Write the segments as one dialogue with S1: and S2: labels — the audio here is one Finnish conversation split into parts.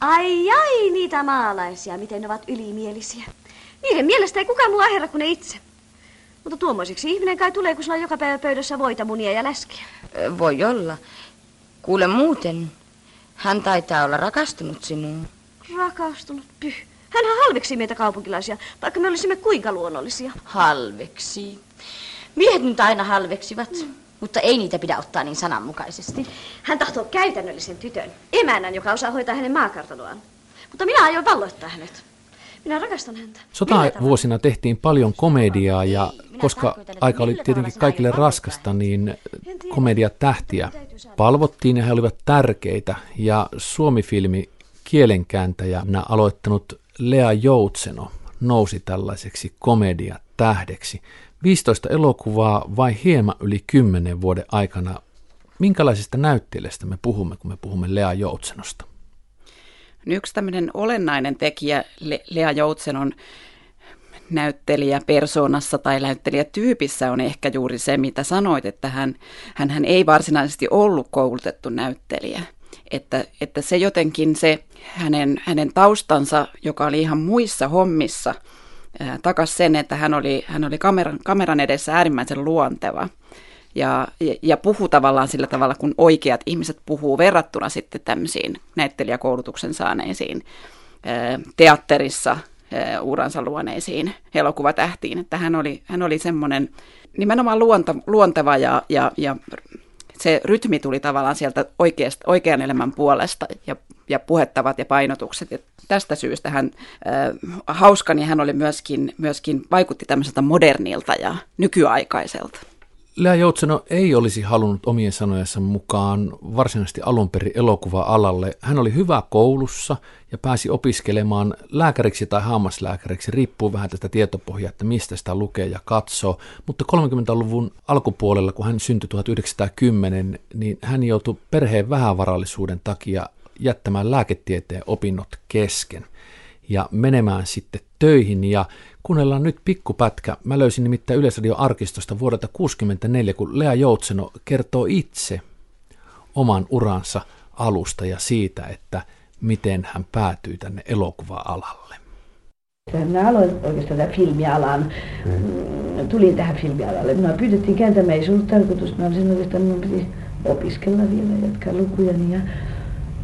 S1: Ai ai, niitä maalaisia, miten ne ovat ylimielisiä. Niiden mielestä ei kukaan muu aherra kuin ne itse. Mutta tuommoiseksi ihminen kai tulee, kun sulla on joka päivä pöydässä voita, munia ja läskiä.
S2: Voi olla. Kuule muuten, hän taitaa olla rakastunut sinuun.
S1: Rakastunut, pyh. Hänhän halveksi meitä kaupunkilaisia, vaikka me olisimme kuinka luonnollisia.
S2: Halveksi. Miehet nyt aina halveksivat, mm. Mutta ei niitä pidä ottaa niin sananmukaisesti.
S1: Hän tahtoo käytännöllisen tytön, emännän, joka osaa hoitaa hänen maakartanoaan. Mutta minä aion valloittaa hänet. Minä rakastan häntä.
S3: Sota-vuosina tehtiin paljon komediaa ja koska aika oli tietenkin kaikille raskasta, niin komediatähtiä palvottiin ja he olivat tärkeitä. Ja Suomi-filmi kielenkääntäjänä aloittanut Lea Joutseno nousi tällaiseksi komediatähdeksi. 15 elokuvaa vai hieman yli 10 vuoden aikana. Minkälaisista näyttelijästä me puhumme, kun me puhumme Lea Joutsenosta?
S4: Yksi tämmöinen olennainen tekijä Le- Lea Joutsenon näyttelijä persoonassa tai näyttelijätyypissä on ehkä juuri se, mitä sanoit, että hän, hän, hän ei varsinaisesti ollut koulutettu näyttelijä. Että, että se jotenkin se hänen, hänen taustansa, joka oli ihan muissa hommissa, takas sen, että hän oli, hän oli kameran, kameran edessä äärimmäisen luonteva ja, ja puhuu tavallaan sillä tavalla, kun oikeat ihmiset puhuu verrattuna sitten tämmöisiin näyttelijäkoulutuksen saaneisiin teatterissa uransa luoneisiin elokuvatähtiin. Että hän oli, hän oli semmoinen nimenomaan luonta, luonteva ja, ja, ja se rytmi tuli tavallaan sieltä oikeasta, oikean elämän puolesta ja, ja puhettavat ja painotukset. Ja tästä syystä hän, äh, hauska, niin hän oli myöskin, myöskin vaikutti tämmöiseltä modernilta ja nykyaikaiselta.
S3: Lea Joutseno ei olisi halunnut omien sanojensa mukaan varsinaisesti alun perin elokuva-alalle. Hän oli hyvä koulussa ja pääsi opiskelemaan lääkäriksi tai hammaslääkäriksi, riippuu vähän tästä tietopohjaa, että mistä sitä lukee ja katsoo. Mutta 30-luvun alkupuolella, kun hän syntyi 1910, niin hän joutui perheen vähävarallisuuden takia jättämään lääketieteen opinnot kesken ja menemään sitten töihin ja Kuunnellaan nyt pikkupätkä. Mä löysin nimittäin Yleisradion arkistosta vuodelta 1964, kun Lea Joutseno kertoo itse oman uransa alusta ja siitä, että miten hän päätyi tänne elokuva-alalle.
S5: Mä aloin oikeastaan tämän filmialan, mm. tulin tähän filmialalle. Minua pyydettiin kääntämään, ei ollut tarkoitus. Mä olisin oikeastaan, minun piti opiskella vielä, jatkaa lukujani. Ja,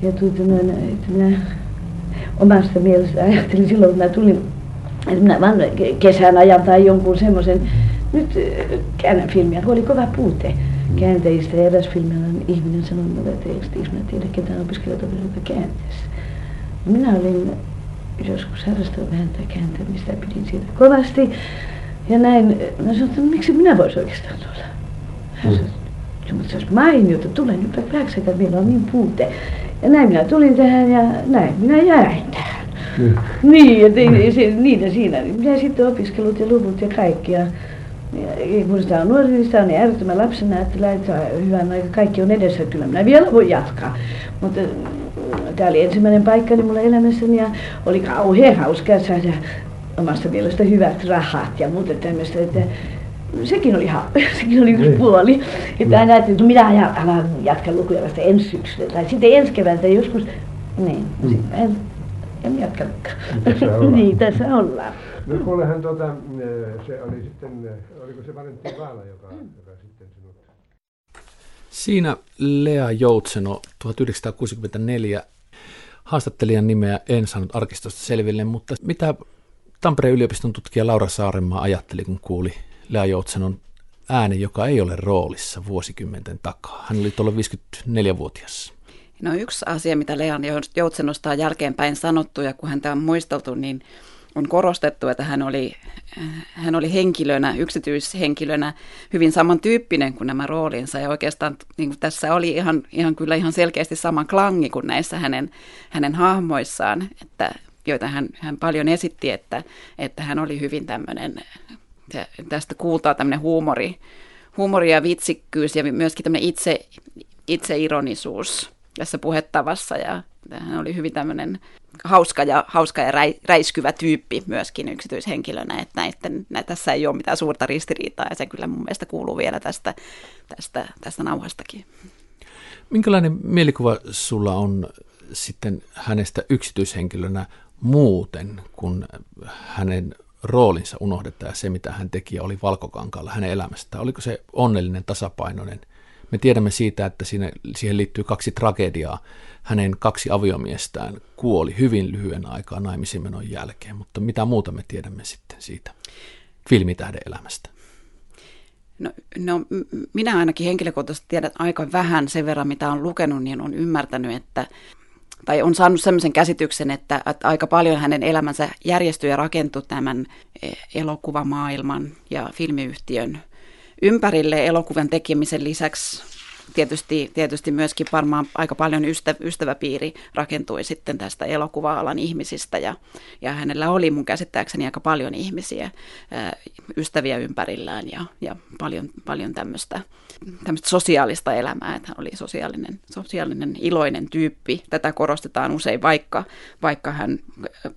S5: ja tuota noin, että minä omasta mielestä ajattelin silloin, kun mä tulin että minä vaan kesän ajan tai jonkun semmoisen, nyt käännän filmiä, kun oli kova puute mm. käänteistä ja eräs filmialan ihminen sanoi minulle tekstiksi, minä tiedä ketään opiskelijat joka käänteessä. Minä olin joskus harrastanut vähän tätä kääntämistä, pidin siitä kovasti. Ja näin, mä sanoin, että miksi minä voisi oikeastaan tulla. Hän sanoi, mutta se olisi mainiota, tule nyt pääksäkä, meillä on niin puute. Ja näin minä tulin tähän ja näin minä jäin tähän. Mm. Niin, että ei, se, niitä siinä. Minä sitten opiskelut ja luvut ja kaikki. Ja, ja kun sitä on nuori, niin sitä on niin äärettömän lapsena, että että hyvän aika kaikki on edessä. Kyllä minä vielä voi jatkaa. Mutta mm, tämä oli ensimmäinen paikka niin mulla elämässäni ja oli kauhean hauskaa saada omasta mielestä hyvät rahat ja muuta tämmöistä. Että sekin oli, ha- sekin oli yksi niin. puoli. Että aina ajattelin, että minä alan jatkaa lukuja vasta ensi syksyllä tai sitten ensi keväältä joskus. Niin, mm en jatkanutkaan. niin, tässä ollaan.
S6: No kuulehan, tuota, se oli sitten, oliko se Valentin Vaala, joka, joka sitten sinut...
S3: Siinä Lea Joutseno 1964 haastattelijan nimeä en saanut arkistosta selville, mutta mitä Tampereen yliopiston tutkija Laura Saarenmaa ajatteli, kun kuuli Lea Joutsenon ääni, joka ei ole roolissa vuosikymmenten takaa. Hän oli tuolla 54-vuotias.
S4: No yksi asia, mitä Lean Joutsenosta on jälkeenpäin sanottu ja kun häntä on muisteltu, niin on korostettu, että hän oli, hän oli henkilönä, yksityishenkilönä hyvin samantyyppinen kuin nämä roolinsa. Ja oikeastaan niin kuin tässä oli ihan, ihan kyllä ihan selkeästi sama klangi kuin näissä hänen, hänen hahmoissaan, että, joita hän, hän paljon esitti, että, että hän oli hyvin tämmöinen, tästä kuultaa tämmöinen huumori, huumori ja vitsikkyys ja myöskin tämmöinen itse, itseironisuus tässä puhettavassa ja hän oli hyvin tämmöinen hauska ja, hauska ja räi, räiskyvä tyyppi myöskin yksityishenkilönä, että näiden, nä, tässä ei ole mitään suurta ristiriitaa ja se kyllä mun mielestä kuuluu vielä tästä, tästä, tästä nauhastakin.
S3: Minkälainen mielikuva sulla on sitten hänestä yksityishenkilönä muuten, kun hänen roolinsa unohdetaan ja se, mitä hän teki, oli valkokankaalla hänen elämästään. Oliko se onnellinen, tasapainoinen? Me tiedämme siitä, että siinä, siihen liittyy kaksi tragediaa. Hänen kaksi aviomiestään kuoli hyvin lyhyen aikaa naimisimenon jälkeen, mutta mitä muuta me tiedämme sitten siitä filmitähden elämästä?
S4: No, no minä ainakin henkilökohtaisesti tiedän aika vähän sen verran, mitä on lukenut, niin on ymmärtänyt, että tai on saanut sellaisen käsityksen, että, että aika paljon hänen elämänsä järjestyi ja rakentui tämän e, elokuvamaailman ja filmiyhtiön ympärille elokuvan tekemisen lisäksi tietysti, tietysti myöskin varmaan aika paljon ystä, ystäväpiiri rakentui sitten tästä elokuva-alan ihmisistä ja, ja hänellä oli mun käsittääkseni aika paljon ihmisiä, ystäviä ympärillään ja, ja paljon, paljon tämmöistä, tämmöistä sosiaalista elämää, että hän oli sosiaalinen, sosiaalinen iloinen tyyppi. Tätä korostetaan usein, vaikka, vaikka hän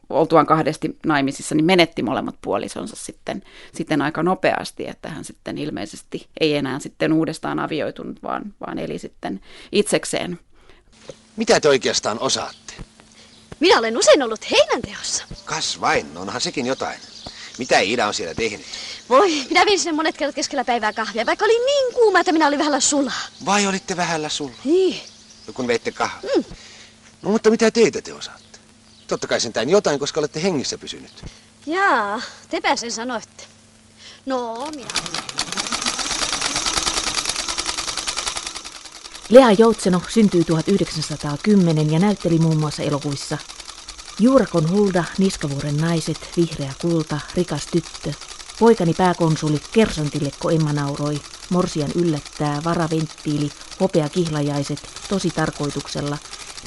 S4: oltuaan kahdesti naimisissa, niin menetti molemmat puolisonsa sitten, sitten aika nopeasti, että hän sitten ilmeisesti ei enää sitten uudestaan avioitunut, vaan, vaan eli sitten itsekseen.
S7: Mitä te oikeastaan osaatte?
S1: Minä olen usein ollut heinänteossa.
S7: Kas vain, onhan sekin jotain. Mitä Iida on siellä tehnyt?
S1: Voi, minä vin sinne monet kerrat keskellä päivää kahvia, vaikka oli niin kuuma, että minä olin vähällä sulaa.
S7: Vai olitte vähällä sulla?
S1: Niin.
S7: No, kun veitte kahvia. Mm. No, mutta mitä teitä te osaatte? Totta kai sentään jotain, koska olette hengissä pysynyt.
S1: Jaa, tepä sen sanoitte. No, minä
S8: Lea Joutseno syntyi 1910 ja näytteli muun muassa elokuvissa Juurakon Hulda, Niskavuoren naiset, Vihreä kulta, Rikas tyttö, Poikani pääkonsuli, Kersantilekko Emma nauroi, Morsian yllättää, Varaventtiili, Hopea kihlajaiset, Tosi tarkoituksella,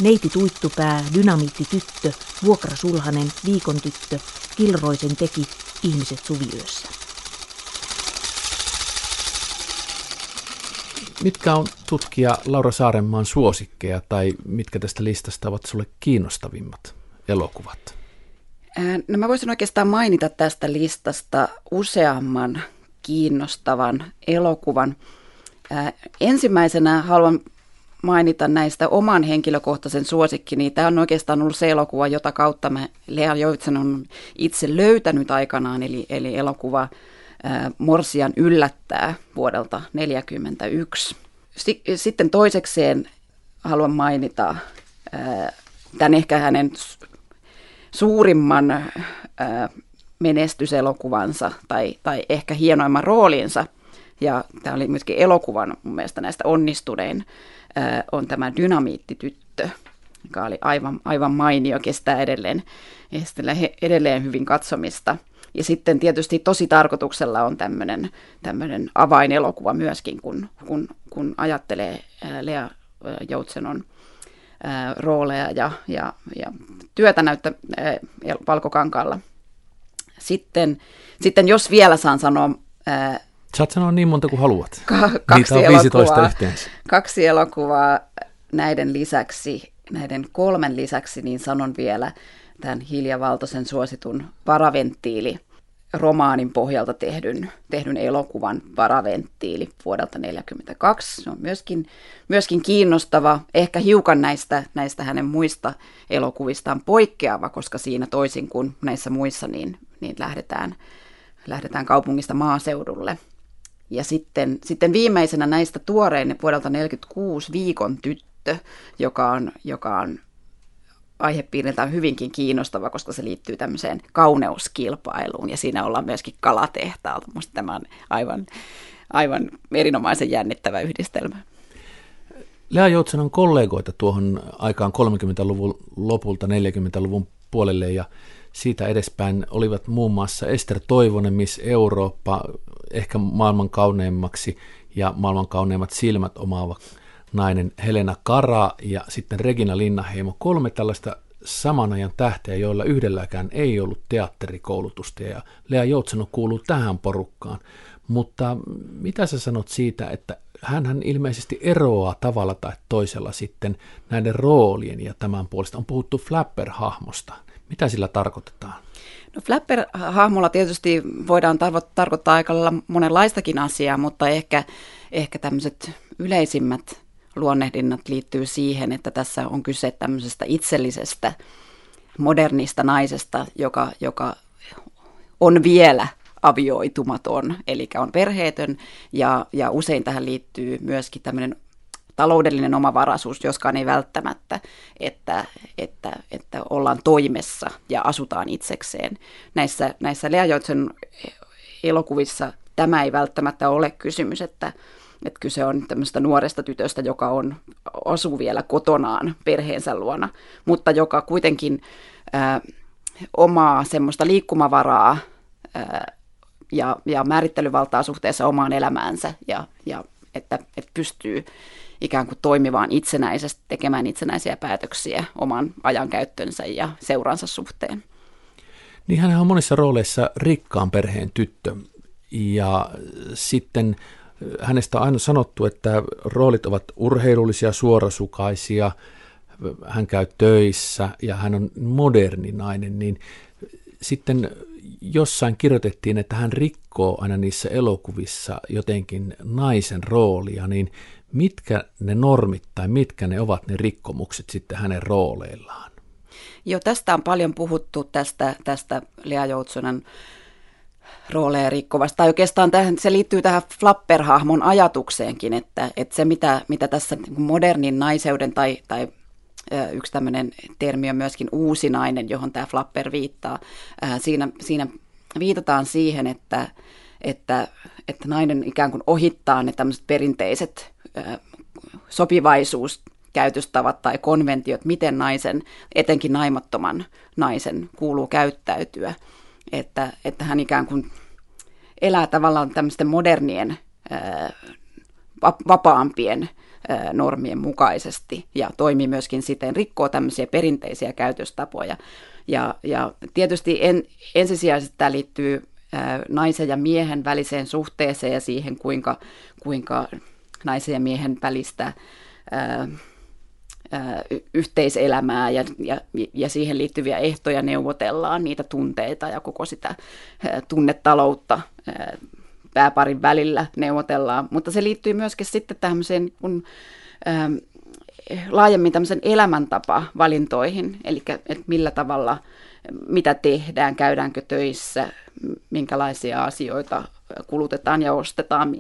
S8: Neiti tuittupää, Dynamiitti tyttö, Vuokra sulhanen, Viikon tyttö, Kilroisen teki, Ihmiset suviyössä.
S3: Mitkä on tutkija Laura Saarenmaan suosikkeja tai mitkä tästä listasta ovat sulle kiinnostavimmat elokuvat?
S4: No mä voisin oikeastaan mainita tästä listasta useamman kiinnostavan elokuvan. Ensimmäisenä haluan mainita näistä oman henkilökohtaisen suosikkini. Tämä on oikeastaan ollut se elokuva, jota kautta mä Lea Joitsen on itse löytänyt aikanaan, eli, eli elokuva Morsian yllättää vuodelta 1941. Sitten toisekseen haluan mainita tämän ehkä hänen suurimman menestyselokuvansa tai, tai ehkä hienoimman roolinsa. Ja tämä oli myöskin elokuvan mun mielestä näistä onnistunein, on tämä Dynamiittityttö, joka oli aivan, aivan mainio, kestää edelleen, edelleen hyvin katsomista – ja sitten tietysti tosi tarkoituksella on tämmöinen, tämmöinen avainelokuva myöskin, kun, kun, kun ajattelee Lea Joutsenon rooleja ja, ja, ja työtä näyttä Valkokankaalla. Sitten, sitten jos vielä saan sanoa...
S3: Saat sanoa niin monta kuin haluat.
S4: Ka- kaksi Niitä on 15 elokuvaa, yhteensä. Kaksi elokuvaa näiden lisäksi, näiden kolmen lisäksi, niin sanon vielä tämän Hilja Valtosen suositun Varaventtiili romaanin pohjalta tehdyn, tehdyn elokuvan Varaventtiili vuodelta 1942. Se on myöskin, myöskin kiinnostava, ehkä hiukan näistä, näistä hänen muista elokuvistaan poikkeava, koska siinä toisin kuin näissä muissa, niin, niin lähdetään, lähdetään kaupungista maaseudulle. Ja sitten, sitten viimeisenä näistä tuorein vuodelta 1946 Viikon tyttö, joka on, joka on aihepiiriltään hyvinkin kiinnostava, koska se liittyy tämmöiseen kauneuskilpailuun ja siinä ollaan myöskin kalatehtaalta. Minusta tämä on aivan, aivan erinomaisen jännittävä yhdistelmä.
S3: Lea Joutsen on kollegoita tuohon aikaan 30-luvun lopulta 40-luvun puolelle ja siitä edespäin olivat muun muassa Ester Toivonen, Miss Eurooppa, ehkä maailman kauneimmaksi ja maailman kauneimmat silmät omaava nainen Helena Kara ja sitten Regina Linnaheimo. Kolme tällaista saman ajan tähteä, joilla yhdelläkään ei ollut teatterikoulutusta ja Lea Joutseno kuuluu tähän porukkaan. Mutta mitä sä sanot siitä, että hän ilmeisesti eroaa tavalla tai toisella sitten näiden roolien ja tämän puolesta. On puhuttu Flapper-hahmosta. Mitä sillä tarkoitetaan?
S4: No Flapper-hahmolla tietysti voidaan tarvo- tarkoittaa aika monenlaistakin asiaa, mutta ehkä, ehkä tämmöiset yleisimmät luonnehdinnat liittyy siihen, että tässä on kyse tämmöisestä itsellisestä modernista naisesta, joka, joka on vielä avioitumaton, eli on perheetön, ja, ja usein tähän liittyy myöskin tämmöinen taloudellinen omavaraisuus, joskaan ei välttämättä, että, että, että ollaan toimessa ja asutaan itsekseen. Näissä, näissä Lea Joitsen elokuvissa tämä ei välttämättä ole kysymys, että, että kyse on tämmöistä nuoresta tytöstä, joka on, asuu vielä kotonaan perheensä luona, mutta joka kuitenkin ää, omaa semmoista liikkumavaraa ää, ja, ja määrittelyvaltaa suhteessa omaan elämäänsä ja, ja että, että pystyy ikään kuin toimivaan itsenäisesti, tekemään itsenäisiä päätöksiä oman ajankäyttönsä ja seuransa suhteen.
S3: Niin hän on monissa rooleissa rikkaan perheen tyttö ja sitten hänestä on aina sanottu, että roolit ovat urheilullisia, suorasukaisia, hän käy töissä ja hän on moderni nainen, niin sitten jossain kirjoitettiin, että hän rikkoo aina niissä elokuvissa jotenkin naisen roolia, niin mitkä ne normit tai mitkä ne ovat ne rikkomukset sitten hänen rooleillaan?
S4: Joo, tästä on paljon puhuttu tästä, tästä Lea Joutsonan rooleja rikkovasta. Tai oikeastaan tähän, se liittyy tähän Flapper-hahmon ajatukseenkin, että, että se mitä, mitä tässä modernin naiseuden tai, tai yksi tämmöinen termi on myöskin uusi nainen, johon tämä Flapper viittaa. Siinä, siinä viitataan siihen, että, että, että nainen ikään kuin ohittaa ne tämmöiset perinteiset sopivaisuus käytöstavat tai konventiot, miten naisen, etenkin naimattoman naisen, kuuluu käyttäytyä. Että, että hän ikään kuin elää tavallaan tämmöisten modernien, vapaampien normien mukaisesti ja toimii myöskin siten, rikkoo tämmöisiä perinteisiä käytöstapoja. Ja, ja tietysti en, ensisijaisesti tämä liittyy naisen ja miehen väliseen suhteeseen ja siihen, kuinka, kuinka naisen ja miehen välistä ää, yhteiselämää ja, ja, ja siihen liittyviä ehtoja neuvotellaan, niitä tunteita ja koko sitä tunnetaloutta ää, pääparin välillä neuvotellaan. Mutta se liittyy myöskin sitten tämmöiseen kun, laajemmin tämmöisen elämäntapa valintoihin, eli että millä tavalla, mitä tehdään, käydäänkö töissä, minkälaisia asioita kulutetaan ja ostetaan,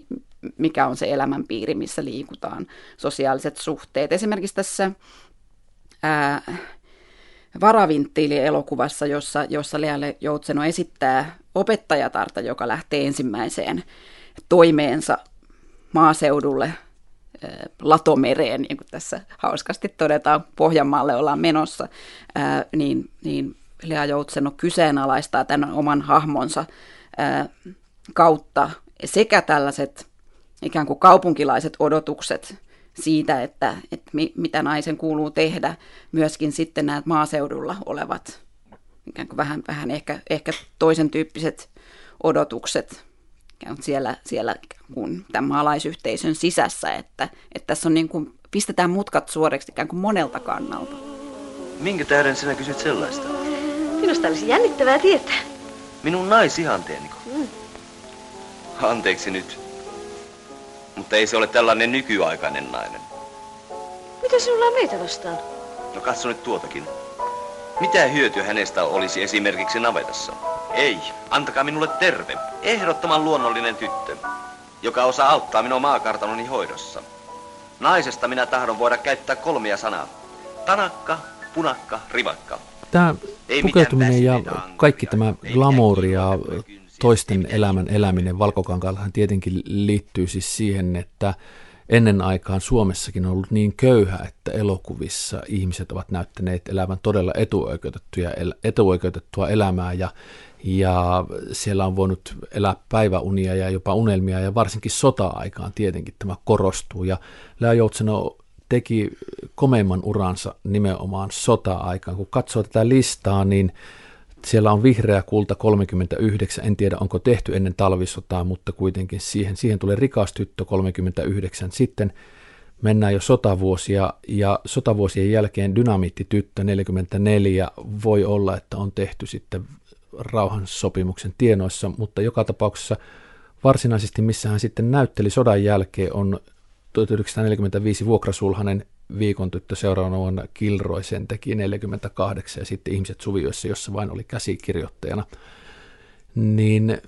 S4: mikä on se elämänpiiri, missä liikutaan, sosiaaliset suhteet. Esimerkiksi tässä ää, Varavinttiili-elokuvassa, jossa, jossa Lealle Joutseno esittää opettajatarta, joka lähtee ensimmäiseen toimeensa maaseudulle Latomereen, niin kuin tässä hauskasti todetaan, Pohjanmaalle ollaan menossa, ää, niin, niin Lea Joutseno kyseenalaistaa tämän oman hahmonsa ää, kautta sekä tällaiset ikään kuin kaupunkilaiset odotukset siitä, että, että mi, mitä naisen kuuluu tehdä, myöskin sitten nämä maaseudulla olevat ikään kuin vähän, vähän ehkä, ehkä toisen tyyppiset odotukset siellä, siellä kun tämän maalaisyhteisön sisässä, että, että tässä on niin kuin, pistetään mutkat suoreksi ikään kuin monelta kannalta.
S9: Minkä tähden sinä kysyt sellaista?
S1: Minusta olisi jännittävää tietää.
S9: Minun naisihanteeniko? Mm. Anteeksi nyt. Mutta ei se ole tällainen nykyaikainen nainen.
S1: Mitä sinulla on meitä vastaan?
S9: No katso nyt tuotakin. Mitä hyötyä hänestä olisi esimerkiksi navetassa? Ei, antakaa minulle terve, ehdottoman luonnollinen tyttö, joka osaa auttaa minua maakartanoni hoidossa. Naisesta minä tahdon voida käyttää kolmia sanaa. Tanakka, punakka, rivakka.
S3: Tämä pukeutuminen ja kaikki tämä glamour ja toisten elämän eläminen valkokankaallahan tietenkin liittyy siis siihen, että ennen aikaan Suomessakin on ollut niin köyhä, että elokuvissa ihmiset ovat näyttäneet elävän todella etuoikeutettuja, etuoikeutettua elämää ja, ja siellä on voinut elää päiväunia ja jopa unelmia ja varsinkin sota-aikaan tietenkin tämä korostuu ja Lea Joutseno teki komeimman uransa nimenomaan sota-aikaan. Kun katsoo tätä listaa, niin siellä on vihreä kulta 39, en tiedä onko tehty ennen talvisotaa, mutta kuitenkin siihen, siihen tulee rikas tyttö 39. Sitten mennään jo sotavuosia ja sotavuosien jälkeen dynamiittityttö 44 voi olla, että on tehty sitten rauhansopimuksen tienoissa, mutta joka tapauksessa varsinaisesti missä hän sitten näytteli sodan jälkeen on 1945 Vuokrasulhanen viikon tyttö seuraavana vuonna Kilroy sen teki 48 ja sitten Ihmiset suvioissa, jossa vain oli käsikirjoittajana. Niin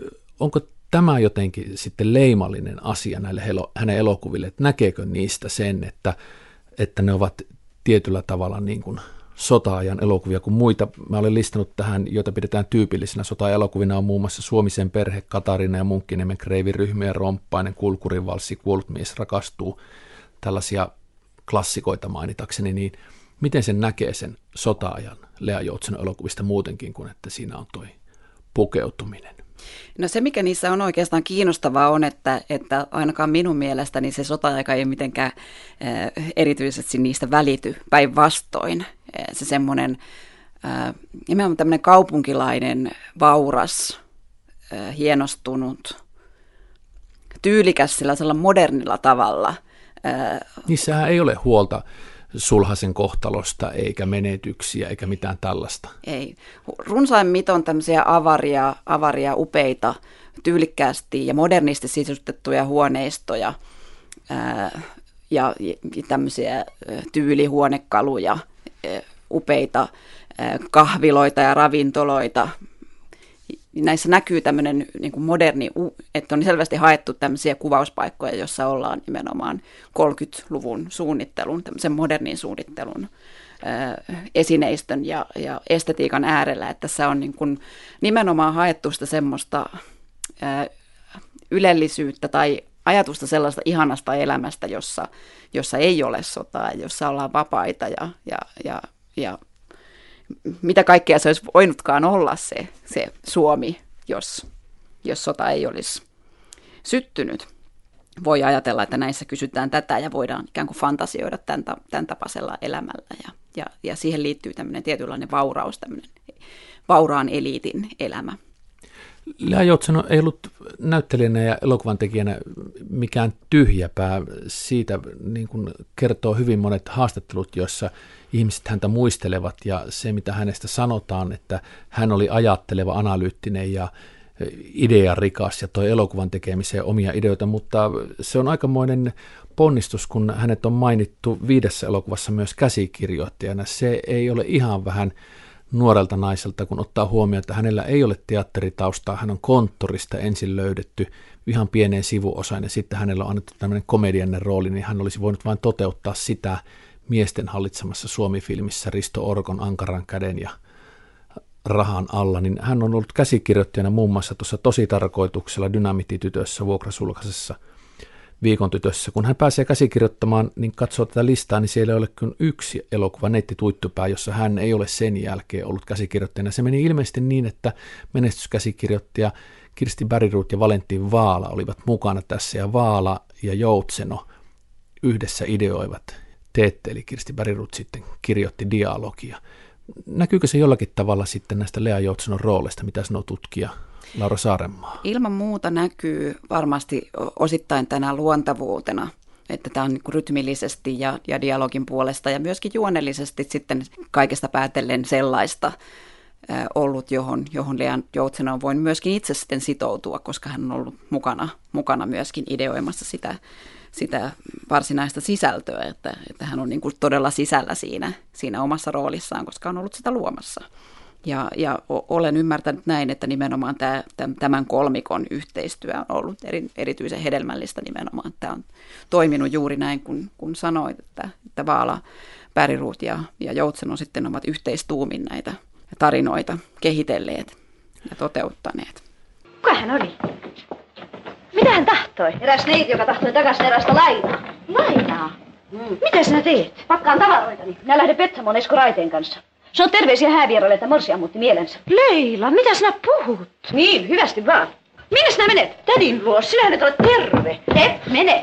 S3: onko tämä jotenkin sitten leimallinen asia näille hänen elokuville, että näkeekö niistä sen, että, että ne ovat tietyllä tavalla niin kuin sota-ajan elokuvia kuin muita. Mä olen listannut tähän, joita pidetään tyypillisinä sota-elokuvina on muun muassa Suomisen perhe, Katarina ja Munkkiniemen kreiviryhmiä, Romppainen, Kulkurinvalssi, Kuollut mies rakastuu, tällaisia klassikoita mainitakseni, niin miten sen näkee sen sota-ajan Lea Joutsen elokuvista muutenkin kuin, että siinä on toi pukeutuminen?
S4: No se, mikä niissä on oikeastaan kiinnostavaa on, että, että ainakaan minun mielestäni se sota-aika ei mitenkään äh, erityisesti niistä välity päinvastoin. Eh, se semmoinen äh, nimenomaan tämmöinen kaupunkilainen, vauras, hienostunut, tyylikäs sellaisella modernilla tavalla.
S3: Äh, Niissähän ei ole huolta sulhasen kohtalosta, eikä menetyksiä, eikä mitään tällaista.
S4: Ei. Runsain miton tämmöisiä avaria, avaria upeita, tyylikkäästi ja modernisti sisustettuja huoneistoja ää, ja, ja tämmöisiä tyylihuonekaluja, upeita kahviloita ja ravintoloita, näissä näkyy tämmöinen niin kuin moderni, että on selvästi haettu tämmöisiä kuvauspaikkoja, jossa ollaan nimenomaan 30-luvun suunnittelun, tämmöisen modernin suunnittelun esineistön ja, ja estetiikan äärellä. Että tässä on niin kuin nimenomaan haettu sitä semmoista ylellisyyttä tai ajatusta sellaista ihanasta elämästä, jossa, jossa ei ole sotaa, jossa ollaan vapaita ja, ja, ja, ja mitä kaikkea se olisi voinutkaan olla se, se Suomi, jos, jos sota ei olisi syttynyt. Voi ajatella, että näissä kysytään tätä ja voidaan ikään kuin fantasioida tämän, tämän tapaisella elämällä. Ja, ja, ja siihen liittyy tämmöinen tietynlainen vauraus, tämmöinen vauraan eliitin elämä.
S3: Lea Joutseno ei ollut näyttelijänä ja elokuvan tekijänä mikään tyhjäpää. Siitä niin kuin kertoo hyvin monet haastattelut, joissa ihmiset häntä muistelevat ja se, mitä hänestä sanotaan, että hän oli ajatteleva, analyyttinen ja idearikas ja toi elokuvan tekemiseen omia ideoita, mutta se on aikamoinen ponnistus, kun hänet on mainittu viidessä elokuvassa myös käsikirjoittajana. Se ei ole ihan vähän nuorelta naiselta, kun ottaa huomioon, että hänellä ei ole teatteritaustaa, hän on konttorista ensin löydetty ihan pieneen sivuosaan ja sitten hänellä on annettu tämmöinen komediannen rooli, niin hän olisi voinut vain toteuttaa sitä miesten hallitsemassa Suomi-filmissä Risto Orkon Ankaran käden ja rahan alla, niin hän on ollut käsikirjoittajana muun muassa tuossa tosi tarkoituksella Dynamititytössä vuokrasulkaisessa – viikon tytössä. Kun hän pääsee käsikirjoittamaan, niin katsoo tätä listaa, niin siellä ei ole kuin yksi elokuva nettituittupää, jossa hän ei ole sen jälkeen ollut käsikirjoittajana. Se meni ilmeisesti niin, että menestyskäsikirjoittaja Kirsti Bäriruut ja Valentin Vaala olivat mukana tässä, ja Vaala ja Joutseno yhdessä ideoivat teette, eli Kirsti Bäriruut sitten kirjoitti dialogia. Näkyykö se jollakin tavalla sitten näistä Lea Joutsenon rooleista, mitä sanoo tutkija Laura Saarenmaa?
S4: Ilman muuta näkyy varmasti osittain tänä luontavuutena, että tämä on niin rytmillisesti ja, ja dialogin puolesta ja myöskin juonellisesti sitten kaikesta päätellen sellaista ollut, johon, johon Lean Joutsena on voinut myöskin itse sitten sitoutua, koska hän on ollut mukana, mukana myöskin ideoimassa sitä, sitä varsinaista sisältöä, että, että hän on niin kuin todella sisällä siinä, siinä omassa roolissaan, koska on ollut sitä luomassa. Ja, ja olen ymmärtänyt näin, että nimenomaan tämä, tämän kolmikon yhteistyö on ollut eri, erityisen hedelmällistä nimenomaan. Tämä on toiminut juuri näin, kun, kun sanoit, että, että Vaala, Päriruut ja, ja Joutsen on sitten ovat yhteistuumin näitä tarinoita kehitelleet ja toteuttaneet.
S1: Kuka hän oli? Mitä hän tahtoi?
S10: Eräs neiti, joka tahtoi takaisin erästä lainaa.
S1: Lainaa? Mm. Mitä sinä teet?
S10: Pakkaan tavaroitani. Minä lähden Petsamon Esko Raiteen kanssa. Se on terveisiä häävieraille, että Morsia muutti mielensä.
S1: Leila, mitä sinä puhut?
S10: Niin, hyvästi vaan.
S1: Minne sinä menet?
S10: Tädin luo, sinä et ole terve. Et mene.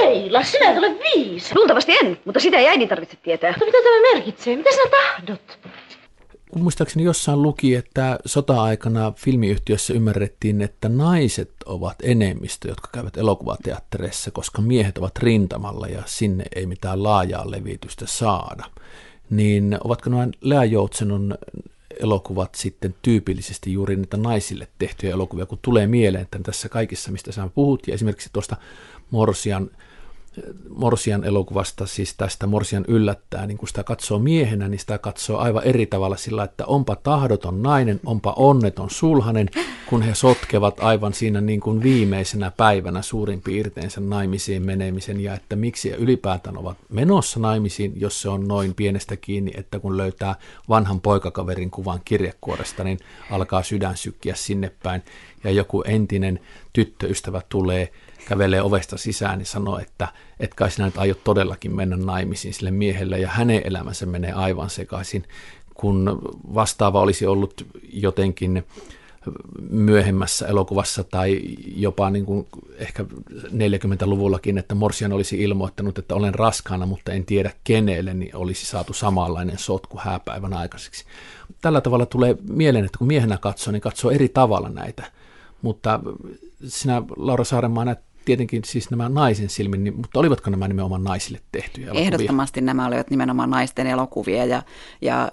S1: Leila, sinä et ole viisa.
S10: Luultavasti en, mutta sitä ei äidin tarvitse tietää.
S1: Mutta mitä tämä merkitsee? Mitä sinä tahdot?
S3: Muistaakseni jossain luki, että sota-aikana filmiyhtiössä ymmärrettiin, että naiset ovat enemmistö, jotka käyvät elokuvateattereissa, koska miehet ovat rintamalla ja sinne ei mitään laajaa levitystä saada. Niin ovatko nämä Lea Joutsenon elokuvat sitten tyypillisesti juuri niitä naisille tehtyjä elokuvia, kun tulee mieleen, että tässä kaikissa, mistä sä puhut, ja esimerkiksi tuosta Morsian Morsian elokuvasta, siis tästä Morsian yllättää, niin kun sitä katsoo miehenä, niin sitä katsoo aivan eri tavalla sillä, että onpa tahdoton nainen, onpa onneton sulhanen, kun he sotkevat aivan siinä niin kuin viimeisenä päivänä suurin piirtein sen naimisiin menemisen ja että miksi ylipäätään ovat menossa naimisiin, jos se on noin pienestä kiinni, että kun löytää vanhan poikakaverin kuvan kirjekuoresta, niin alkaa sydän sykkiä sinne päin ja joku entinen tyttöystävä tulee kävelee ovesta sisään, niin sanoo, että et kai sinä nyt aiot todellakin mennä naimisiin sille miehelle, ja hänen elämänsä menee aivan sekaisin, kun vastaava olisi ollut jotenkin myöhemmässä elokuvassa tai jopa niin kuin ehkä 40-luvullakin, että Morsian olisi ilmoittanut, että olen raskaana, mutta en tiedä kenelle, niin olisi saatu samanlainen sotku hääpäivän aikaiseksi. Tällä tavalla tulee mieleen, että kun miehenä katsoo, niin katsoo eri tavalla näitä. Mutta sinä, Laura Saarenmaa, näet tietenkin siis nämä naisen silmin, niin, mutta olivatko nämä nimenomaan naisille tehtyjä elokuvia?
S4: Ehdottomasti nämä olivat nimenomaan naisten elokuvia ja, ja,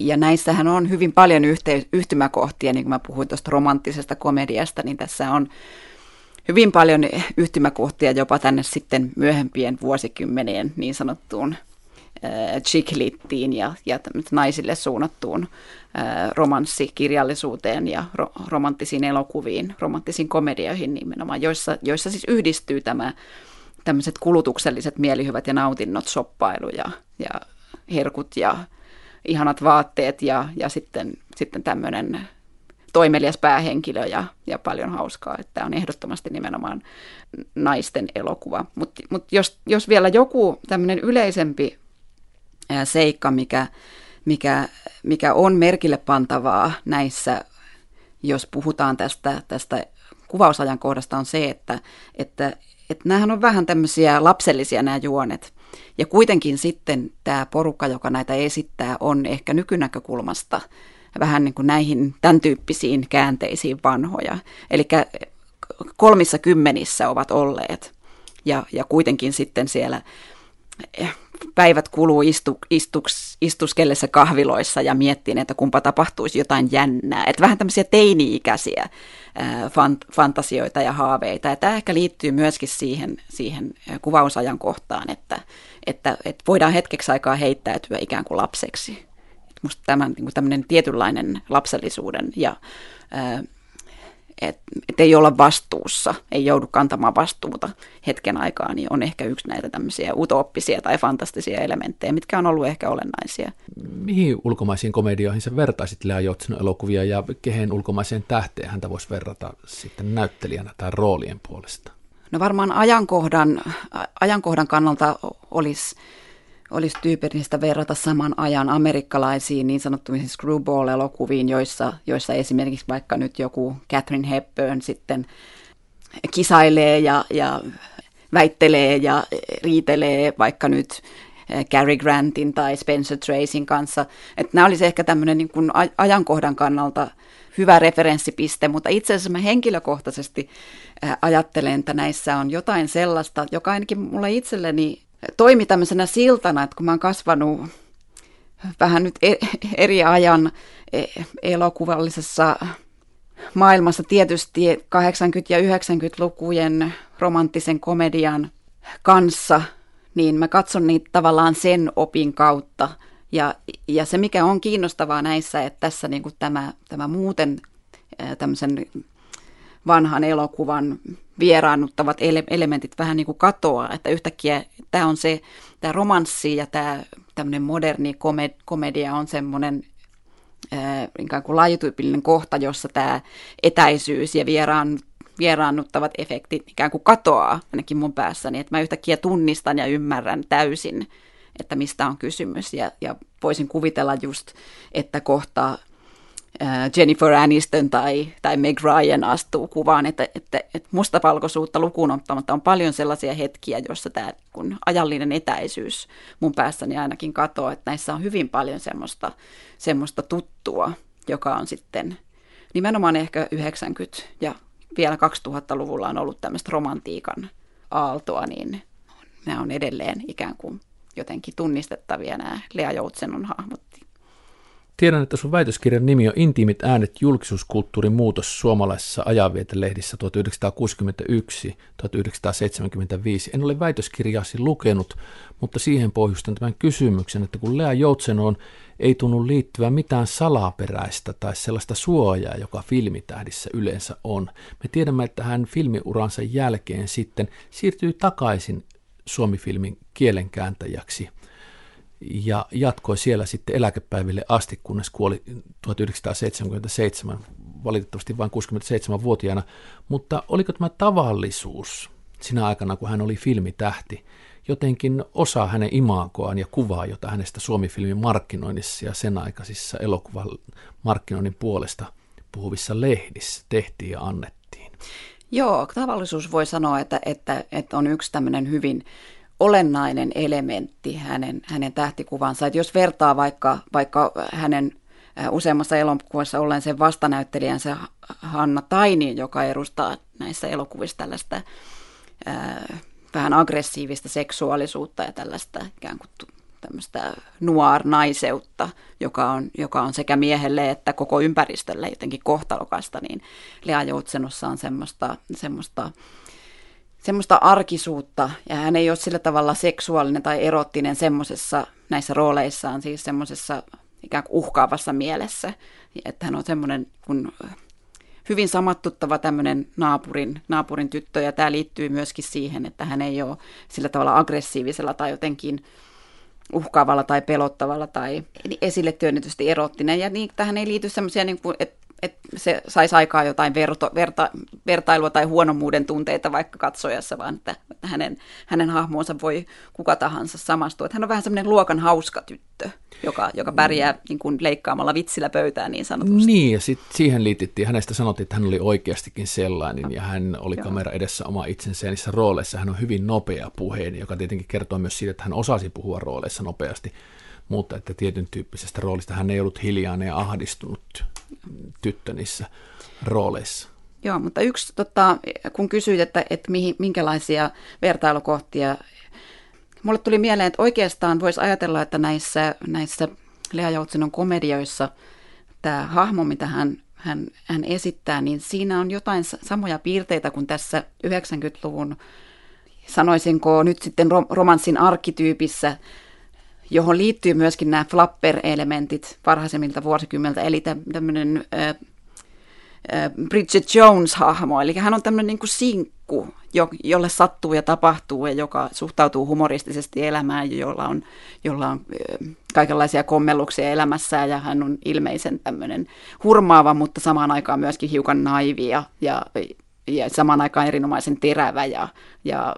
S4: ja näissähän on hyvin paljon yhte, yhtymäkohtia, niin kuin mä puhuin tuosta romanttisesta komediasta, niin tässä on hyvin paljon yhtymäkohtia jopa tänne sitten myöhempien vuosikymmenien niin sanottuun chicklittiin ja, ja naisille suunnattuun romanssikirjallisuuteen ja ro, romanttisiin elokuviin, romanttisiin komedioihin nimenomaan, joissa, joissa siis yhdistyy tämä tämmöiset kulutukselliset mielihyvät ja nautinnot, shoppailu ja, ja herkut ja ihanat vaatteet ja, ja sitten, sitten tämmöinen toimelias päähenkilö ja, ja paljon hauskaa. Että on ehdottomasti nimenomaan naisten elokuva. Mutta mut jos, jos vielä joku tämmöinen yleisempi seikka, mikä, mikä, mikä on merkille pantavaa näissä, jos puhutaan tästä, tästä kuvausajankohdasta, on se, että, että, että nämähän on vähän tämmöisiä lapsellisia nämä juonet. Ja kuitenkin sitten tämä porukka, joka näitä esittää, on ehkä nykynäkökulmasta vähän niin kuin näihin tämän tyyppisiin käänteisiin vanhoja. Eli kolmissa kymmenissä ovat olleet. Ja, ja kuitenkin sitten siellä päivät kuluu istu, istuks, istuskellessa kahviloissa ja miettii, että kumpa tapahtuisi jotain jännää. Että vähän tämmöisiä teini-ikäisiä ää, fant, fantasioita ja haaveita. Ja tämä ehkä liittyy myöskin siihen, siihen kuvausajankohtaan, että, että, että voidaan hetkeksi aikaa heittäytyä ikään kuin lapseksi. Minusta tämä niin tämmöinen tietynlainen lapsellisuuden ja ää, että et ei olla vastuussa, ei joudu kantamaan vastuuta hetken aikaa, niin on ehkä yksi näitä tämmöisiä utooppisia tai fantastisia elementtejä, mitkä on ollut ehkä olennaisia.
S3: Mihin ulkomaisiin komedioihin sä vertaisit Lea Jotsin elokuvia ja kehen ulkomaiseen tähteen häntä voisi verrata sitten näyttelijänä tai roolien puolesta?
S4: No varmaan ajankohdan, ajankohdan kannalta olisi olisi tyypillistä verrata saman ajan amerikkalaisiin niin sanottuihin screwball-elokuviin, joissa, joissa esimerkiksi vaikka nyt joku Catherine Hepburn sitten kisailee ja, ja väittelee ja riitelee vaikka nyt eh, Cary Grantin tai Spencer Tracyn kanssa. Että nämä olisi ehkä tämmöinen niin kuin ajankohdan kannalta hyvä referenssipiste, mutta itse asiassa mä henkilökohtaisesti eh, ajattelen, että näissä on jotain sellaista, joka ainakin mulle itselleni toimi tämmöisenä siltana, että kun mä oon kasvanut vähän nyt e- eri ajan e- elokuvallisessa maailmassa tietysti 80- ja 90-lukujen romanttisen komedian kanssa, niin mä katson niitä tavallaan sen opin kautta. Ja, ja se, mikä on kiinnostavaa näissä, että tässä niin kuin tämä, tämä muuten tämmöisen vanhan elokuvan vieraannuttavat ele- elementit vähän niin kuin katoaa, että yhtäkkiä tämä on se, tämä romanssi ja tämä tämmöinen moderni komed- komedia on semmoinen äh, ikään kuin lajityypillinen kohta, jossa tämä etäisyys ja vieraan, vieraannuttavat efektit ikään kuin katoaa ainakin mun päässäni, että mä yhtäkkiä tunnistan ja ymmärrän täysin, että mistä on kysymys. Ja, ja voisin kuvitella just, että kohta Jennifer Aniston tai, tai Meg Ryan astuu kuvaan, että, että, että mustapalkoisuutta lukuun ottamatta on paljon sellaisia hetkiä, joissa tämä kun ajallinen etäisyys mun päässäni ainakin katoaa, että näissä on hyvin paljon semmoista, semmoista tuttua, joka on sitten nimenomaan ehkä 90- ja vielä 2000-luvulla on ollut tämmöistä romantiikan aaltoa, niin nämä on edelleen ikään kuin jotenkin tunnistettavia nämä Lea Joutsenon hahmot
S3: Tiedän, että sun väitöskirjan nimi on Intiimit äänet julkisuuskulttuurin muutos suomalaisessa ajanvietelehdissä 1961-1975. En ole väitöskirjasi lukenut, mutta siihen pohjustan tämän kysymyksen, että kun Lea Joutsenoon ei tunnu liittyvän mitään salaperäistä tai sellaista suojaa, joka filmitähdissä yleensä on. Me tiedämme, että hän filmiuransa jälkeen sitten siirtyy takaisin Suomi-filmin kielenkääntäjäksi ja jatkoi siellä sitten eläkepäiville asti, kunnes kuoli 1977, valitettavasti vain 67-vuotiaana. Mutta oliko tämä tavallisuus sinä aikana, kun hän oli filmitähti, jotenkin osa hänen imagoaan ja kuvaa, jota hänestä Suomi-filmin markkinoinnissa ja sen aikaisissa elokuvan markkinoinnin puolesta puhuvissa lehdissä tehtiin ja annettiin.
S4: Joo, tavallisuus voi sanoa, että, että, että on yksi tämmöinen hyvin olennainen elementti hänen, hänen tähtikuvansa. Että jos vertaa vaikka, vaikka hänen useammassa elokuvassa olleen sen vastanäyttelijänsä Hanna Taini, joka edustaa näissä elokuvissa tällaista ää, vähän aggressiivista seksuaalisuutta ja tällaista ikään kuin tämmöistä nuor-naiseutta, joka on, joka on sekä miehelle että koko ympäristölle jotenkin kohtalokasta, niin Lea Joutsenossa on semmoista, semmoista, semmoista arkisuutta, ja hän ei ole sillä tavalla seksuaalinen tai erottinen semmoisessa näissä rooleissaan, siis semmoisessa ikään kuin uhkaavassa mielessä, että hän on semmoinen kun hyvin samattuttava tämmöinen naapurin, naapurin tyttö, ja tämä liittyy myöskin siihen, että hän ei ole sillä tavalla aggressiivisella tai jotenkin uhkaavalla tai pelottavalla tai esille työnnetysti erottinen. Ja niin, tähän ei liity semmoisia, niin kuin, että että se saisi aikaa jotain verto, verta, vertailua tai huonomuuden tunteita vaikka katsojassa, vaan että, että hänen, hänen hahmoonsa voi kuka tahansa samastua. Että hän on vähän semmoinen luokan hauska tyttö, joka, joka pärjää niin kuin leikkaamalla vitsillä pöytään niin sanotusti.
S3: Niin, ja sit siihen liitettiin, hänestä sanottiin, että hän oli oikeastikin sellainen, ja hän oli Joo. kamera edessä oma itsensä, ja niissä rooleissa hän on hyvin nopea puheen, joka tietenkin kertoo myös siitä, että hän osasi puhua rooleissa nopeasti mutta että tietyn tyyppisestä roolista hän ei ollut hiljainen ja ahdistunut tyttö niissä rooleissa.
S4: Joo, mutta yksi, tota, kun kysyit, että, että mihin, minkälaisia vertailukohtia, mulle tuli mieleen, että oikeastaan voisi ajatella, että näissä, näissä Lea Joutsenon komedioissa tämä hahmo, mitä hän, hän, hän esittää, niin siinä on jotain samoja piirteitä kuin tässä 90-luvun, sanoisinko nyt sitten romanssin arkkityypissä, johon liittyy myöskin nämä flapper-elementit varhaisemmilta vuosikymmentä, eli tämmöinen Bridget Jones-hahmo, eli hän on tämmöinen niin sinkku, jo, jolle sattuu ja tapahtuu ja joka suhtautuu humoristisesti elämään ja jolla on, jolla on äh, kaikenlaisia kommelluksia elämässään ja hän on ilmeisen tämmöinen hurmaava, mutta samaan aikaan myöskin hiukan naivia ja, ja samaan aikaan erinomaisen terävä ja, ja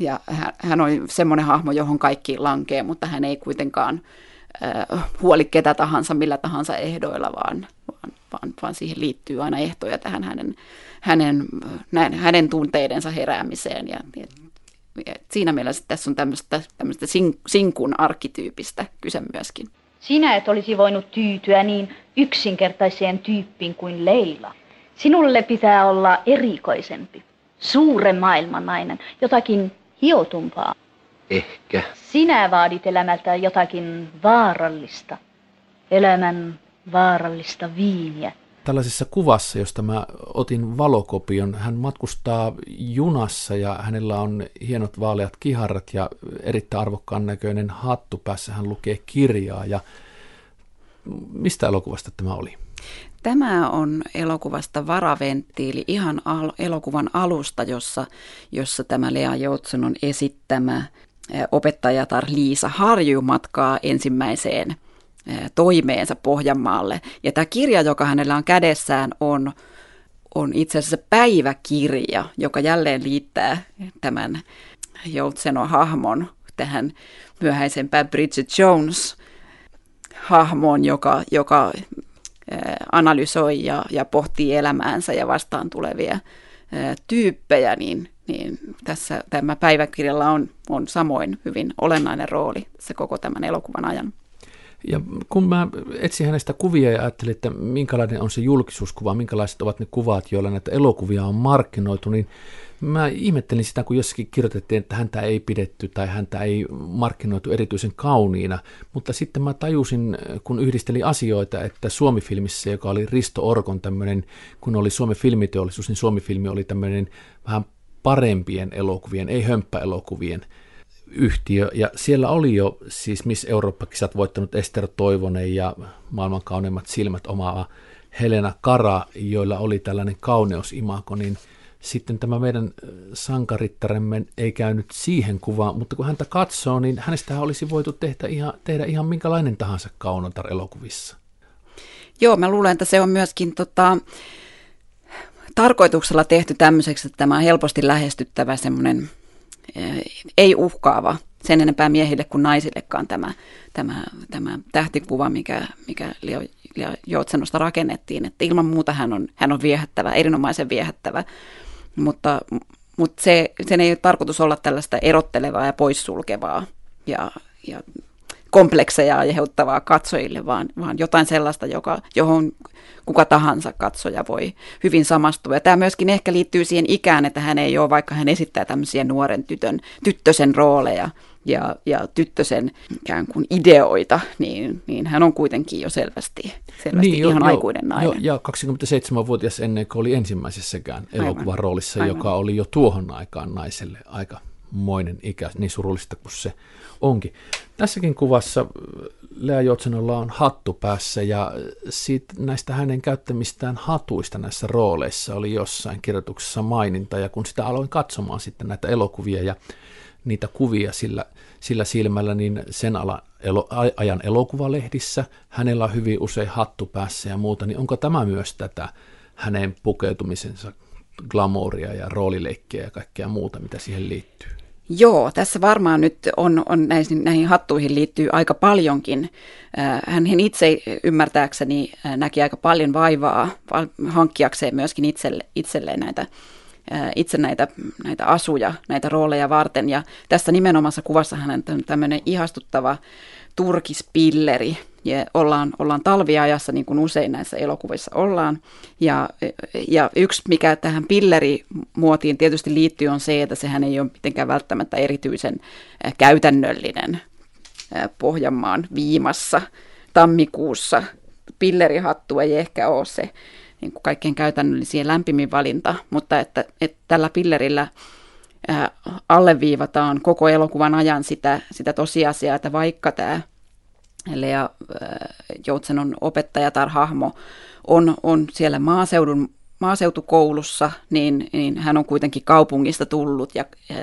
S4: ja hän, hän on semmoinen hahmo, johon kaikki lankee, mutta hän ei kuitenkaan äh, huoli ketä tahansa millä tahansa ehdoilla, vaan, vaan, vaan, vaan siihen liittyy aina ehtoja tähän hänen, hänen, näin, hänen tunteidensa heräämiseen. Ja, ja, ja siinä mielessä tässä on tämmöistä, tämmöistä sinkun arkkityypistä kyse myöskin.
S10: Sinä et olisi voinut tyytyä niin yksinkertaiseen tyyppiin kuin Leila. Sinulle pitää olla erikoisempi, suuren maailman nainen, jotakin hiotumpaa.
S7: Ehkä.
S10: Sinä vaadit elämältä jotakin vaarallista. Elämän vaarallista viiniä.
S3: Tällaisessa kuvassa, josta mä otin valokopion, hän matkustaa junassa ja hänellä on hienot vaaleat kiharrat ja erittäin arvokkaan näköinen hattu päässä. Hän lukee kirjaa ja mistä elokuvasta tämä oli?
S4: Tämä on elokuvasta Varaventtiili, ihan al- elokuvan alusta, jossa, jossa tämä Lea Joutsenon esittämä opettajatar Liisa Harju matkaa ensimmäiseen toimeensa Pohjanmaalle. Ja tämä kirja, joka hänellä on kädessään, on, on itse asiassa päiväkirja, joka jälleen liittää tämän Joutsenon hahmon tähän myöhäisempään Bridget Jones hahmoon, joka, joka analysoi ja, ja pohtii elämäänsä ja vastaan tulevia tyyppejä, niin, niin tässä tämä päiväkirjalla on, on samoin hyvin olennainen rooli se koko tämän elokuvan ajan.
S3: Ja kun mä etsin hänestä kuvia ja ajattelin, että minkälainen on se julkisuuskuva, minkälaiset ovat ne kuvat, joilla näitä elokuvia on markkinoitu, niin mä ihmettelin sitä, kun jossakin kirjoitettiin, että häntä ei pidetty tai häntä ei markkinoitu erityisen kauniina, mutta sitten mä tajusin, kun yhdistelin asioita, että Suomi-filmissä, joka oli Risto Orkon tämmöinen, kun oli Suomen filmiteollisuus, niin Suomi-filmi oli tämmöinen vähän parempien elokuvien, ei hömppäelokuvien yhtiö, ja siellä oli jo siis Miss Eurooppa-kisat voittanut Ester Toivonen ja maailman kauneimmat silmät omaava Helena Kara, joilla oli tällainen kauneusimako, niin sitten tämä meidän sankarittaremme ei käynyt siihen kuvaan, mutta kun häntä katsoo, niin hänestä olisi voitu tehdä ihan, tehdä ihan minkälainen tahansa kaunotar elokuvissa.
S4: Joo, mä luulen, että se on myöskin tota, tarkoituksella tehty tämmöiseksi, että tämä on helposti lähestyttävä semmoinen ei uhkaava sen enempää miehille kuin naisillekaan tämä, tämä, tämä tähtikuva, mikä, mikä Leo Joutsenosta rakennettiin. Että ilman muuta hän on, hän on viehättävä, erinomaisen viehättävä, mutta, mutta se, sen ei ole tarkoitus olla tällaista erottelevaa ja poissulkevaa ja, ja komplekseja aiheuttavaa katsojille, vaan, vaan jotain sellaista, joka, johon kuka tahansa katsoja voi hyvin samastua. Ja tämä myöskin ehkä liittyy siihen ikään, että hän ei ole, vaikka hän esittää tämmöisiä nuoren tytön, tyttösen rooleja ja, ja tyttösen ikään kuin ideoita, niin, niin hän on kuitenkin jo selvästi, selvästi niin, ihan jo, aikuinen nainen.
S3: Jo, ja 27-vuotias ennen kuin oli ensimmäisessäkään elokuvan roolissa, joka oli jo tuohon aikaan naiselle aika moinen ikä, niin surullista kuin se onkin. Tässäkin kuvassa Lea Joutsenolla on hattu päässä ja siitä, näistä hänen käyttämistään hatuista näissä rooleissa oli jossain kirjoituksessa maininta ja kun sitä aloin katsomaan sitten näitä elokuvia ja niitä kuvia sillä, sillä silmällä, niin sen ala, elo, ajan elokuvalehdissä hänellä on hyvin usein hattu päässä ja muuta, niin onko tämä myös tätä hänen pukeutumisensa glamouria ja roolileikkiä ja kaikkea muuta, mitä siihen liittyy?
S4: Joo, tässä varmaan nyt on, on näihin, näihin hattuihin liittyy aika paljonkin. Äh, hän, itse ymmärtääkseni äh, näki aika paljon vaivaa hankkiakseen myöskin itselle, itselleen näitä, äh, itse näitä, näitä asuja, näitä rooleja varten. Ja tässä nimenomaisessa kuvassa hän on tämmöinen ihastuttava turkispilleri, ja ollaan, ollaan talviajassa, niin kuin usein näissä elokuvissa ollaan. Ja, ja yksi, mikä tähän pillerimuotiin tietysti liittyy, on se, että sehän ei ole mitenkään välttämättä erityisen käytännöllinen Pohjanmaan viimassa tammikuussa. Pillerihattu ei ehkä ole se niin kuin kaikkein käytännöllisin lämpimin valinta, mutta että, että tällä pillerillä alleviivataan koko elokuvan ajan sitä, sitä tosiasiaa, että vaikka tämä Lea äh, Joutsenon opettajatar-hahmo on, on siellä maaseudun, maaseutukoulussa, niin, niin hän on kuitenkin kaupungista tullut ja äh,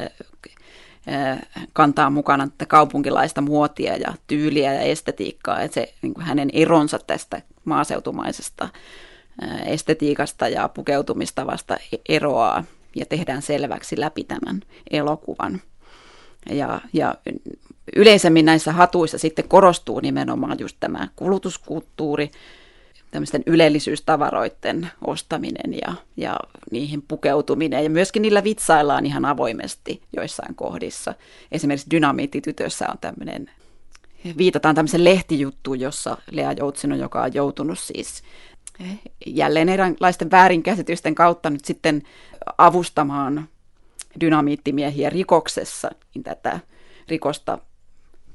S4: äh, kantaa mukana tätä kaupunkilaista muotia ja tyyliä ja estetiikkaa. Että se niin kuin hänen eronsa tästä maaseutumaisesta estetiikasta ja pukeutumistavasta e-, eroaa ja tehdään selväksi läpi tämän elokuvan. Ja, ja yleisemmin näissä hatuissa sitten korostuu nimenomaan just tämä kulutuskulttuuri, tämmöisten ylellisyystavaroiden ostaminen ja, ja niihin pukeutuminen. Ja myöskin niillä vitsaillaan ihan avoimesti joissain kohdissa. Esimerkiksi Dynamiittitytössä on tämmöinen, viitataan tämmöisen lehtijuttuun, jossa Lea Joutsino, joka on joutunut siis jälleen erilaisten väärinkäsitysten kautta nyt sitten avustamaan dynamiittimiehiä rikoksessa, niin tätä rikosta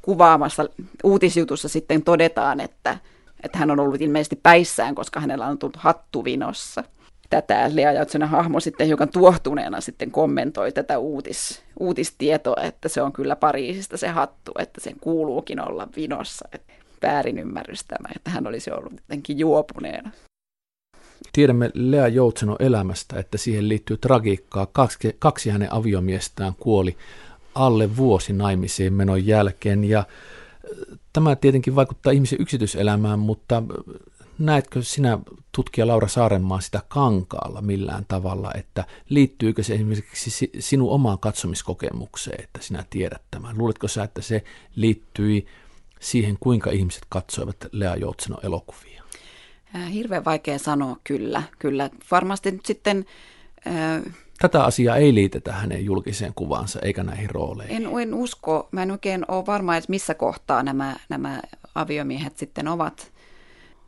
S4: kuvaamassa uutisjutussa sitten todetaan, että, että hän on ollut ilmeisesti päissään, koska hänellä on tullut hattu vinossa. Tätä Lea Jautsonen hahmo sitten hiukan tuohtuneena sitten kommentoi tätä uutis, uutistietoa, että se on kyllä Pariisista se hattu, että sen kuuluukin olla vinossa. Että väärin ymmärrystämä, että hän olisi ollut jotenkin juopuneena.
S3: Tiedämme Lea Joutsenon elämästä, että siihen liittyy tragiikkaa. Kaksi, kaksi hänen aviomiestään kuoli alle vuosi naimisiin menon jälkeen ja äh, tämä tietenkin vaikuttaa ihmisen yksityiselämään, mutta äh, näetkö sinä tutkija Laura Saarenmaa sitä kankaalla millään tavalla, että liittyykö se esimerkiksi sinun omaan katsomiskokemukseen, että sinä tiedät tämän? Luuletko sä, että se liittyi siihen, kuinka ihmiset katsoivat Lea Joutsenon elokuvia?
S4: Äh, hirveän vaikea sanoa, kyllä. kyllä. Varmasti nyt sitten
S3: tätä asiaa ei liitetä hänen julkiseen kuvaansa eikä näihin rooleihin.
S4: En, en usko, mä en oikein ole varma, että missä kohtaa nämä, nämä aviomiehet sitten ovat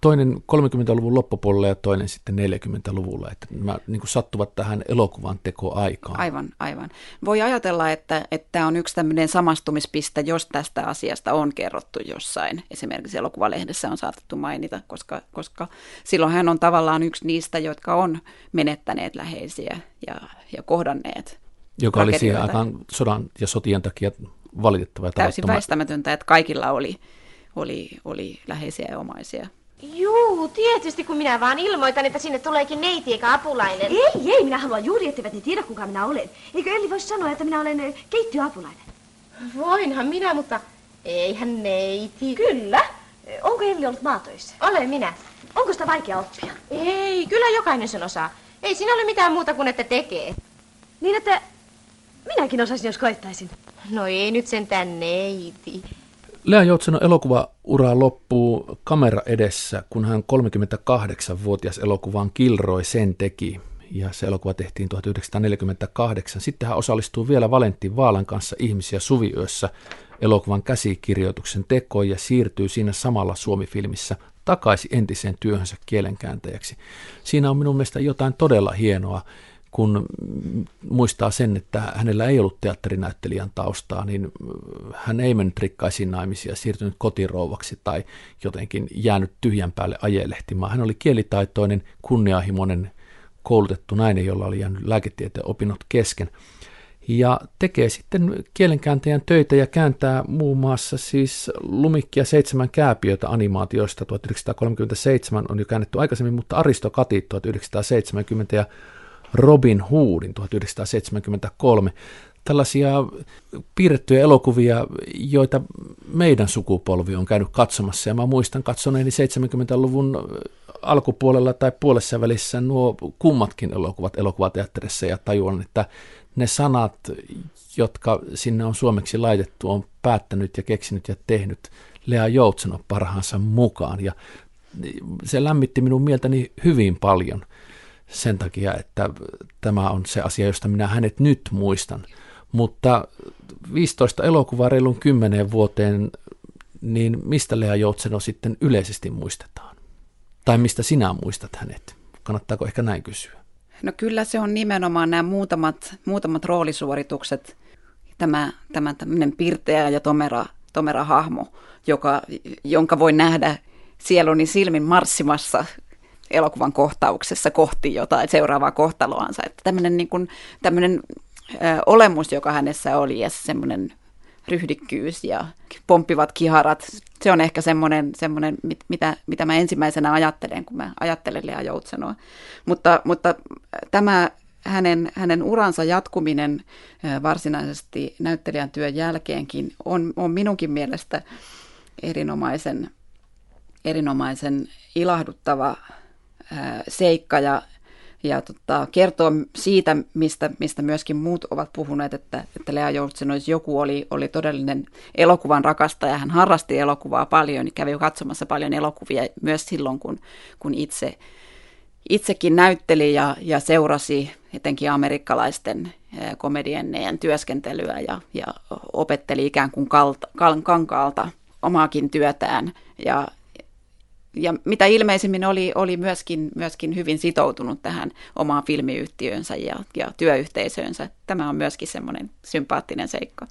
S3: toinen 30-luvun loppupuolella ja toinen sitten 40-luvulla, että nämä niin kuin sattuvat tähän elokuvan tekoaikaan.
S4: Aivan, aivan. Voi ajatella, että, että tämä on yksi tämmöinen samastumispiste, jos tästä asiasta on kerrottu jossain. Esimerkiksi elokuvalehdessä on saatettu mainita, koska, koska silloin hän on tavallaan yksi niistä, jotka on menettäneet läheisiä ja, ja kohdanneet
S3: joka oli siihen aikaan sodan ja sotien takia valitettava ja
S4: Täysin väistämätöntä, että kaikilla oli, oli, oli läheisiä ja omaisia.
S11: Juu, tietysti kun minä vaan ilmoitan, että sinne tuleekin neiti eikä apulainen.
S1: Ei, ei, minä haluan juuri, etteivät ne tiedä kuka minä olen. Eikö Elli voisi sanoa, että minä olen eh, keittiöapulainen?
S11: Voinhan minä, mutta eihän neiti.
S1: Kyllä. Onko Elli ollut maatöissä?
S11: Olen minä.
S1: Onko sitä vaikea oppia?
S11: Ei, kyllä jokainen sen osaa. Ei siinä ole mitään muuta kuin että tekee.
S1: Niin, että minäkin osaisin, jos koittaisin.
S11: No ei nyt sentään neiti.
S3: Lea Joutsenon elokuvaura loppuu kamera edessä, kun hän 38-vuotias elokuvan Kilroi sen teki. Ja se elokuva tehtiin 1948. Sitten hän osallistuu vielä Valentin Vaalan kanssa ihmisiä suviyössä elokuvan käsikirjoituksen tekoon ja siirtyy siinä samalla Suomi-filmissä takaisin entiseen työhönsä kielenkääntäjäksi. Siinä on minun mielestä jotain todella hienoa kun muistaa sen, että hänellä ei ollut teatterinäyttelijän taustaa, niin hän ei mennyt rikkaisiin naimisiin ja siirtynyt kotirouvaksi tai jotenkin jäänyt tyhjän päälle ajelehtimaan. Hän oli kielitaitoinen, kunnianhimoinen, koulutettu nainen, jolla oli jäänyt lääketieteen opinnot kesken. Ja tekee sitten kielenkääntäjän töitä ja kääntää muun muassa siis Lumikkia seitsemän kääpiötä animaatioista 1937 on jo käännetty aikaisemmin, mutta Aristokatit 1970 ja Robin Hoodin 1973. Tällaisia piirrettyjä elokuvia, joita meidän sukupolvi on käynyt katsomassa. Ja mä muistan katsoneeni 70-luvun alkupuolella tai puolessa välissä nuo kummatkin elokuvat elokuvateatterissa ja tajuan, että ne sanat, jotka sinne on suomeksi laitettu, on päättänyt ja keksinyt ja tehnyt Lea Joutseno parhaansa mukaan. Ja se lämmitti minun mieltäni hyvin paljon – sen takia, että tämä on se asia, josta minä hänet nyt muistan. Mutta 15 elokuvaa reilun 10 vuoteen, niin mistä Lea Joutseno sitten yleisesti muistetaan? Tai mistä sinä muistat hänet? Kannattaako ehkä näin kysyä?
S4: No kyllä se on nimenomaan nämä muutamat, muutamat roolisuoritukset, tämä, tämä tämmöinen pirteä ja tomera, tomera hahmo, joka, jonka voi nähdä sieluni silmin marssimassa elokuvan kohtauksessa kohti jotain seuraavaa kohtaloansa. Että tämmöinen, niin kuin, tämmöinen ö, olemus, joka hänessä oli ja semmoinen ryhdikkyys ja pomppivat kiharat, se on ehkä semmoinen, semmoinen mit, mitä, mitä mä ensimmäisenä ajattelen, kun mä ajattelen Lea Joutsenoa. Mutta, mutta tämä hänen, hänen uransa jatkuminen varsinaisesti näyttelijän työn jälkeenkin on, on minunkin mielestä erinomaisen, erinomaisen ilahduttava seikka ja, ja tota, kertoo siitä, mistä, mistä myöskin muut ovat puhuneet, että, että Lea Joutsenois joku oli, oli todellinen elokuvan rakastaja. Hän harrasti elokuvaa paljon, kävi katsomassa paljon elokuvia myös silloin, kun, kun itse, itsekin näytteli ja, ja seurasi etenkin amerikkalaisten komediennejen työskentelyä ja, ja opetteli ikään kuin kalta, kankaalta omaakin työtään. Ja, ja mitä ilmeisimmin oli, oli myöskin, myöskin hyvin sitoutunut tähän omaan filmiyhtiönsä ja, ja työyhteisöönsä. Tämä on myöskin semmoinen sympaattinen seikka.